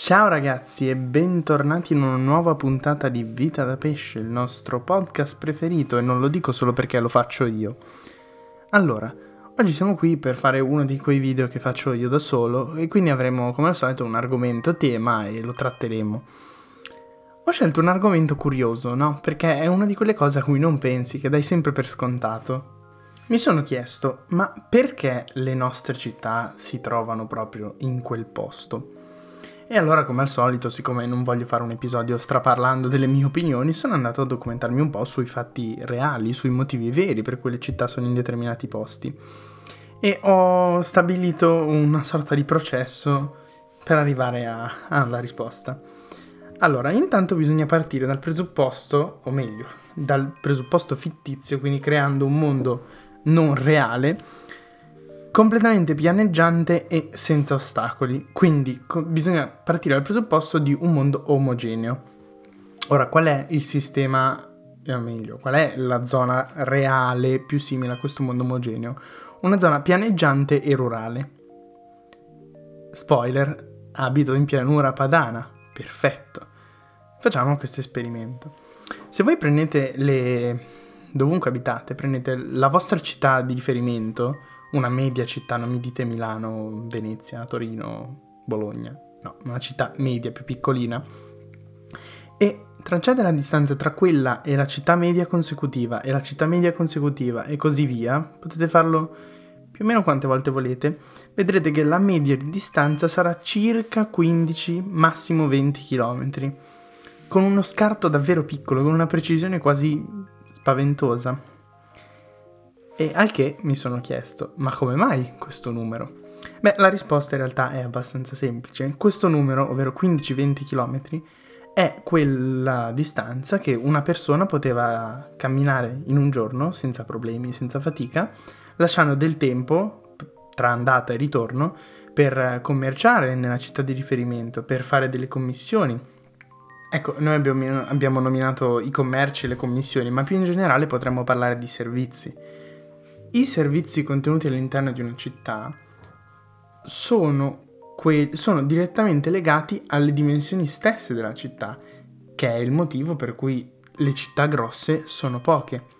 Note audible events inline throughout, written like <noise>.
Ciao ragazzi e bentornati in una nuova puntata di Vita da Pesce, il nostro podcast preferito e non lo dico solo perché lo faccio io. Allora, oggi siamo qui per fare uno di quei video che faccio io da solo e quindi avremo come al solito un argomento tema e lo tratteremo. Ho scelto un argomento curioso, no? Perché è una di quelle cose a cui non pensi, che dai sempre per scontato. Mi sono chiesto, ma perché le nostre città si trovano proprio in quel posto? E allora, come al solito, siccome non voglio fare un episodio straparlando delle mie opinioni, sono andato a documentarmi un po' sui fatti reali, sui motivi veri per cui le città sono in determinati posti. E ho stabilito una sorta di processo per arrivare a, alla risposta. Allora, intanto bisogna partire dal presupposto, o meglio, dal presupposto fittizio, quindi creando un mondo non reale, completamente pianeggiante e senza ostacoli. Quindi co- bisogna partire dal presupposto di un mondo omogeneo. Ora, qual è il sistema, o meglio, qual è la zona reale più simile a questo mondo omogeneo? Una zona pianeggiante e rurale. Spoiler, abito in pianura padana. Perfetto. Facciamo questo esperimento. Se voi prendete le dovunque abitate, prendete la vostra città di riferimento, una media città, non mi dite Milano, Venezia, Torino, Bologna, no, una città media più piccolina, e tracciate la distanza tra quella e la città media consecutiva e la città media consecutiva e così via, potete farlo più o meno quante volte volete, vedrete che la media di distanza sarà circa 15, massimo 20 km, con uno scarto davvero piccolo, con una precisione quasi spaventosa. E al che mi sono chiesto, ma come mai questo numero? Beh, la risposta in realtà è abbastanza semplice. Questo numero, ovvero 15-20 km, è quella distanza che una persona poteva camminare in un giorno senza problemi, senza fatica, lasciando del tempo tra andata e ritorno per commerciare nella città di riferimento, per fare delle commissioni, Ecco, noi abbiamo, abbiamo nominato i commerci e le commissioni, ma più in generale potremmo parlare di servizi. I servizi contenuti all'interno di una città sono, que- sono direttamente legati alle dimensioni stesse della città, che è il motivo per cui le città grosse sono poche.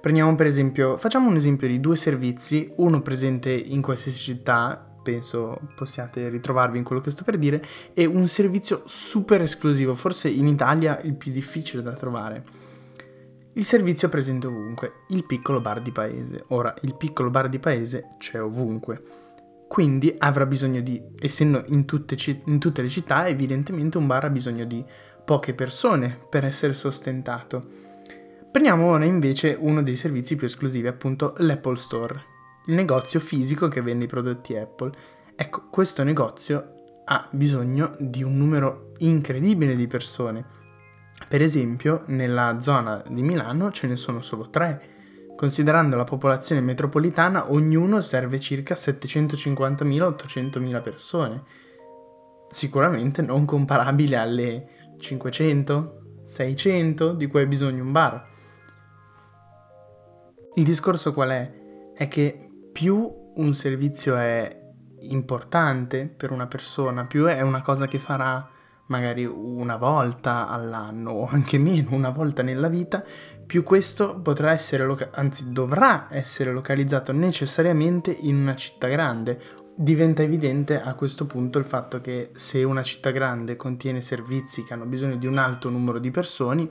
Prendiamo per esempio, facciamo un esempio di due servizi, uno presente in qualsiasi città penso possiate ritrovarvi in quello che sto per dire, è un servizio super esclusivo, forse in Italia il più difficile da trovare. Il servizio è presente ovunque, il piccolo bar di paese. Ora, il piccolo bar di paese c'è ovunque. Quindi avrà bisogno di, essendo in tutte, in tutte le città, evidentemente un bar ha bisogno di poche persone per essere sostentato. Prendiamo ora invece uno dei servizi più esclusivi, appunto l'Apple Store il negozio fisico che vende i prodotti Apple. Ecco, questo negozio ha bisogno di un numero incredibile di persone. Per esempio, nella zona di Milano ce ne sono solo tre. Considerando la popolazione metropolitana, ognuno serve circa 750.000-800.000 persone. Sicuramente non comparabile alle 500, 600 di cui ha bisogno un bar. Il discorso qual è? È che più un servizio è importante per una persona, più è una cosa che farà magari una volta all'anno o anche meno, una volta nella vita, più questo potrà essere, loca- anzi dovrà essere localizzato necessariamente in una città grande. Diventa evidente a questo punto il fatto che se una città grande contiene servizi che hanno bisogno di un alto numero di persone,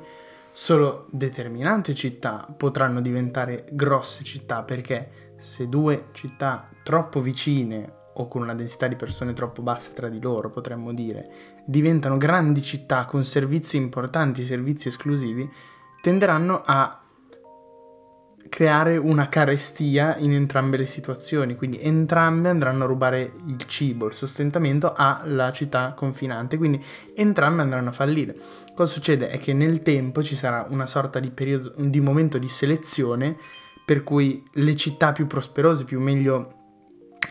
solo determinate città potranno diventare grosse città perché se due città troppo vicine o con una densità di persone troppo bassa tra di loro, potremmo dire, diventano grandi città con servizi importanti, servizi esclusivi, tenderanno a creare una carestia in entrambe le situazioni, quindi entrambe andranno a rubare il cibo, il sostentamento alla città confinante, quindi entrambe andranno a fallire. Cosa succede? È che nel tempo ci sarà una sorta di periodo, di momento di selezione per cui le città più prosperose, più meglio,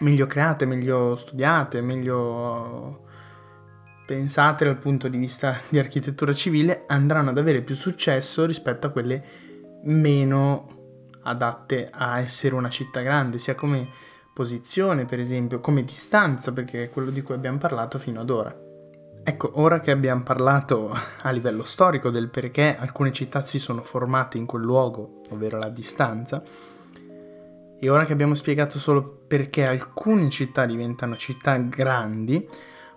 meglio create, meglio studiate, meglio pensate dal punto di vista di architettura civile, andranno ad avere più successo rispetto a quelle meno adatte a essere una città grande, sia come posizione, per esempio, come distanza, perché è quello di cui abbiamo parlato fino ad ora. Ecco, ora che abbiamo parlato a livello storico del perché alcune città si sono formate in quel luogo, ovvero la distanza, e ora che abbiamo spiegato solo perché alcune città diventano città grandi,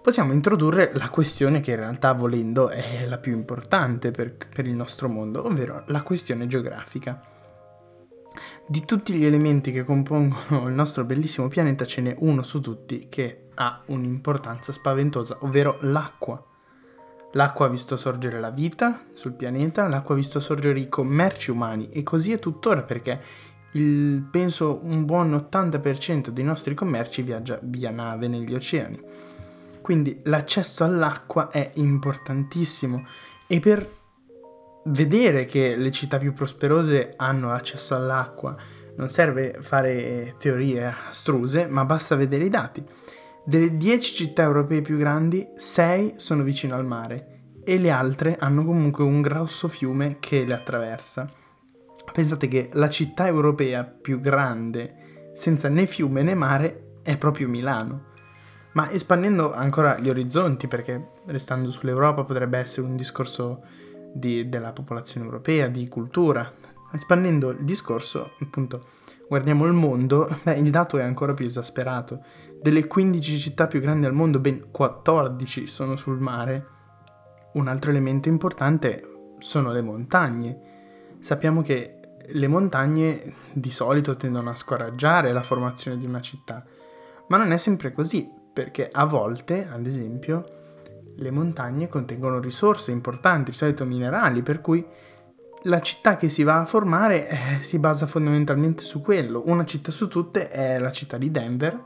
possiamo introdurre la questione che in realtà volendo è la più importante per, per il nostro mondo, ovvero la questione geografica. Di tutti gli elementi che compongono il nostro bellissimo pianeta ce n'è uno su tutti che ha un'importanza spaventosa, ovvero l'acqua. L'acqua ha visto sorgere la vita sul pianeta, l'acqua ha visto sorgere i commerci umani e così è tuttora perché il, penso un buon 80% dei nostri commerci viaggia via nave negli oceani. Quindi l'accesso all'acqua è importantissimo e per vedere che le città più prosperose hanno accesso all'acqua non serve fare teorie astruse, ma basta vedere i dati. Delle 10 città europee più grandi, 6 sono vicino al mare e le altre hanno comunque un grosso fiume che le attraversa. Pensate che la città europea più grande senza né fiume né mare è proprio Milano. Ma espandendo ancora gli orizzonti, perché restando sull'Europa potrebbe essere un discorso di, della popolazione europea, di cultura, espandendo il discorso, appunto, guardiamo il mondo, <laughs> beh, il dato è ancora più esasperato. Delle 15 città più grandi al mondo, ben 14 sono sul mare. Un altro elemento importante sono le montagne. Sappiamo che le montagne di solito tendono a scoraggiare la formazione di una città, ma non è sempre così, perché a volte, ad esempio, le montagne contengono risorse importanti, di solito minerali, per cui la città che si va a formare eh, si basa fondamentalmente su quello. Una città su tutte è la città di Denver,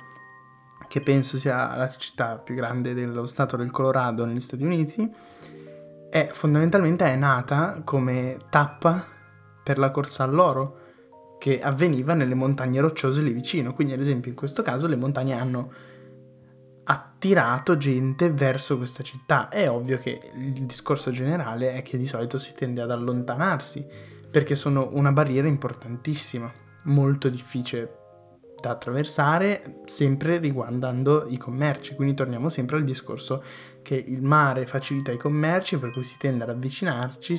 che penso sia la città più grande dello stato del Colorado negli Stati Uniti. È fondamentalmente è nata come tappa per la corsa all'oro che avveniva nelle montagne rocciose lì vicino. Quindi, ad esempio, in questo caso le montagne hanno attirato gente verso questa città. È ovvio che il discorso generale è che di solito si tende ad allontanarsi perché sono una barriera importantissima, molto difficile da attraversare, sempre riguardando i commerci. Quindi torniamo sempre al discorso che il mare facilita i commerci, per cui si tende ad avvicinarci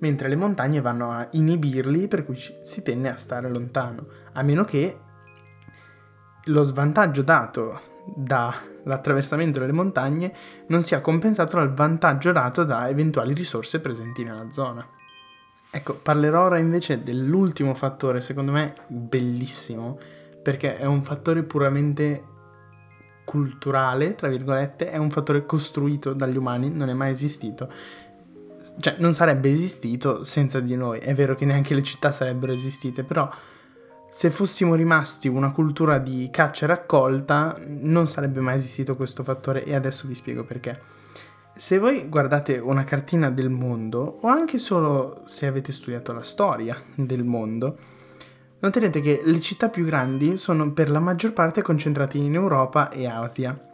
mentre le montagne vanno a inibirli, per cui si tende a stare lontano, a meno che lo svantaggio dato dall'attraversamento delle montagne non sia compensato dal vantaggio dato da eventuali risorse presenti nella zona. Ecco, parlerò ora invece dell'ultimo fattore, secondo me bellissimo, perché è un fattore puramente culturale, tra virgolette, è un fattore costruito dagli umani, non è mai esistito, cioè non sarebbe esistito senza di noi. È vero che neanche le città sarebbero esistite, però se fossimo rimasti una cultura di caccia e raccolta non sarebbe mai esistito questo fattore e adesso vi spiego perché. Se voi guardate una cartina del mondo o anche solo se avete studiato la storia del mondo, noterete che le città più grandi sono per la maggior parte concentrate in Europa e Asia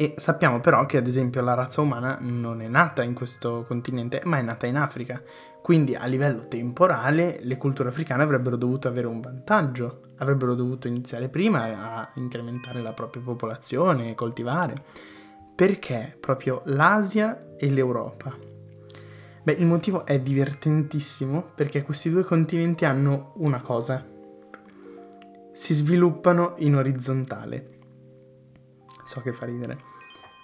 e sappiamo però che ad esempio la razza umana non è nata in questo continente, ma è nata in Africa. Quindi a livello temporale le culture africane avrebbero dovuto avere un vantaggio, avrebbero dovuto iniziare prima a incrementare la propria popolazione, coltivare. Perché proprio l'Asia e l'Europa? Beh, il motivo è divertentissimo perché questi due continenti hanno una cosa. Si sviluppano in orizzontale so che fa ridere,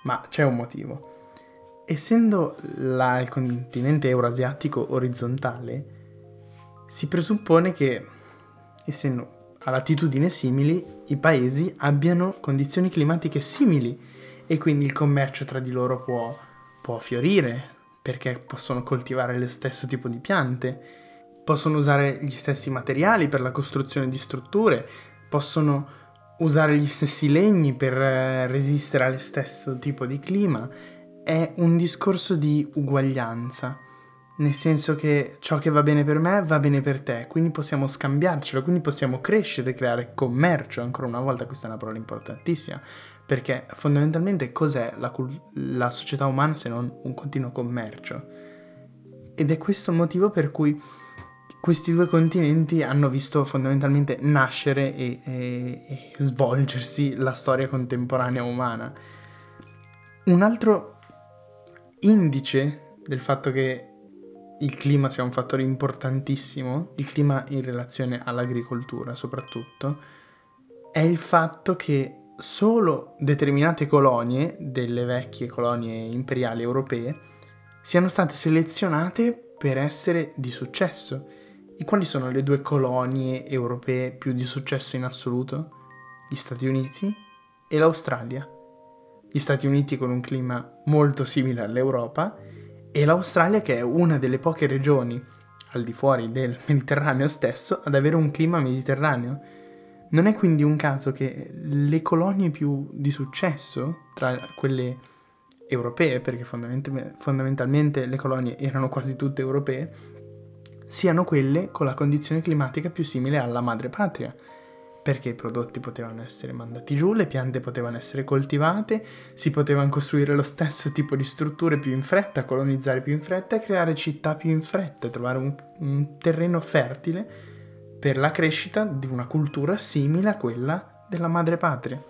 ma c'è un motivo. Essendo la, il continente euroasiatico orizzontale, si presuppone che, essendo a latitudini simili, i paesi abbiano condizioni climatiche simili e quindi il commercio tra di loro può, può fiorire perché possono coltivare lo stesso tipo di piante, possono usare gli stessi materiali per la costruzione di strutture, possono usare gli stessi legni per eh, resistere allo stesso tipo di clima, è un discorso di uguaglianza. Nel senso che ciò che va bene per me va bene per te, quindi possiamo scambiarcelo, quindi possiamo crescere, creare commercio. Ancora una volta, questa è una parola importantissima, perché fondamentalmente cos'è la, la società umana se non un continuo commercio? Ed è questo il motivo per cui questi due continenti hanno visto fondamentalmente nascere e, e, e, svolgersi la storia contemporanea umana. Un altro indice del fatto che il clima sia un fattore importantissimo, il clima in relazione all'agricoltura soprattutto, è il fatto che solo determinate colonie delle vecchie colonie imperiali europee siano state selezionate per essere di successo. E quali sono le due colonie europee più di successo in assoluto? Gli Stati Uniti e l'Australia. Gli Stati Uniti con un clima molto simile all'Europa e l'Australia che è una delle poche regioni al di fuori del <laughs> Mediterraneo stesso ad avere un clima mediterraneo non è quindi un caso che le colonie più di successo, tra quelle europee, perché fondamentalmente le colonie erano quasi tutte europee, siano quelle con la condizione climatica più simile alla madrepatria, perché i prodotti potevano essere mandati giù, le piante potevano essere coltivate, si potevano costruire lo stesso tipo di strutture più in fretta, colonizzare più in fretta creare città più in fretta, trovare un, un terreno fertile per la crescita di una cultura simile a quella della madrepatria.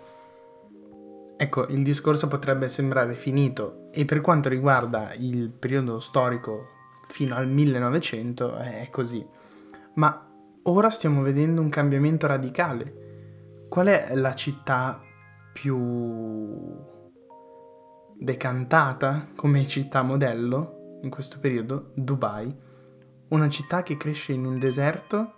Ecco, il discorso potrebbe sembrare finito e per quanto riguarda il periodo storico fino al 1900 è così. Ma ora stiamo vedendo un cambiamento radicale. Qual è la città più decantata come città modello in questo periodo? Dubai. Una città che cresce in un deserto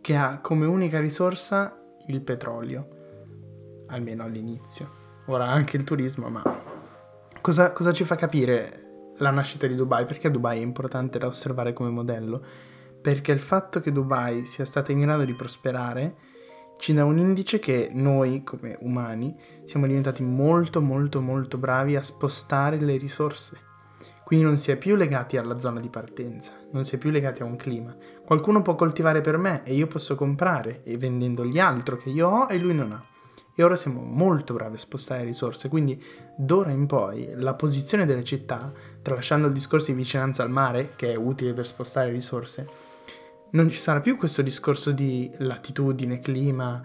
che ha come unica risorsa il petrolio, almeno all'inizio. Ora anche il turismo, ma cosa, cosa ci fa capire la nascita di Dubai? Perché Dubai è importante da osservare come modello? Perché il fatto che Dubai sia stata in grado di prosperare ci dà un indice che noi come umani siamo diventati molto molto molto bravi a spostare le risorse quindi non si è più legati alla zona di partenza, non si è più legati a un clima. Qualcuno può coltivare per me e io posso comprare e vendendogli altro che io ho e lui non ha. E ora siamo molto bravi a spostare risorse, quindi d'ora in poi la posizione delle città, tralasciando il discorso di vicinanza al mare, che è utile per spostare risorse, non ci sarà più questo discorso di latitudine, clima,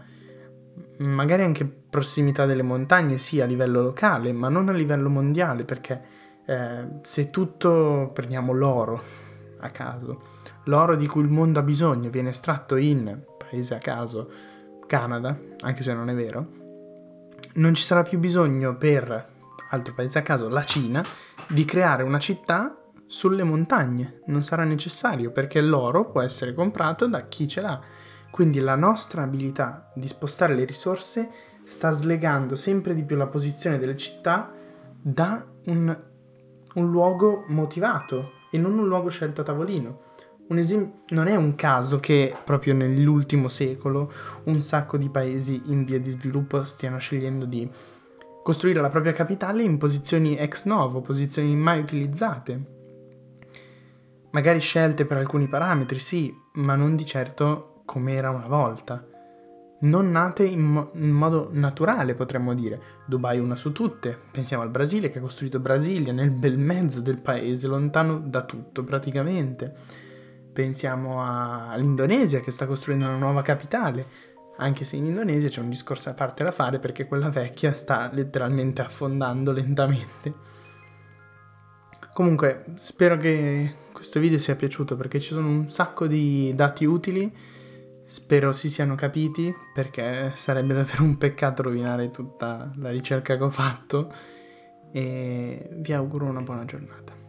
magari anche prossimità delle montagne, sì a livello locale, ma non a livello mondiale, perché eh, se tutto, prendiamo l'oro a caso, l'oro di cui il mondo ha bisogno viene estratto in, paese a caso, Canada, anche se non è vero, non ci sarà più bisogno per, altro paese a caso, la Cina, di creare una città sulle montagne. Non sarà necessario perché l'oro può essere comprato da chi ce l'ha. Quindi la nostra abilità di spostare le risorse sta slegando sempre di più la posizione delle città da un un luogo motivato e non un luogo scelto a tavolino. Esempio, non è un caso che proprio nell'ultimo secolo un sacco di paesi in via di sviluppo stiano scegliendo di costruire la propria capitale in posizioni ex novo, posizioni mai utilizzate. Magari scelte per alcuni parametri, sì, ma non di certo come era una volta non nate in, mo- in, modo naturale, potremmo dire. Dubai una su tutte. Pensiamo al Brasile che ha costruito Brasilia nel bel mezzo del paese, lontano da tutto praticamente. Pensiamo a- all'Indonesia che sta costruendo una nuova capitale, anche se in Indonesia c'è un discorso a parte da fare perché quella vecchia sta letteralmente affondando lentamente. Comunque, spero che questo video sia piaciuto perché ci sono un sacco di dati utili Spero si siano capiti perché sarebbe davvero un peccato rovinare tutta la ricerca che ho fatto e vi auguro una buona giornata.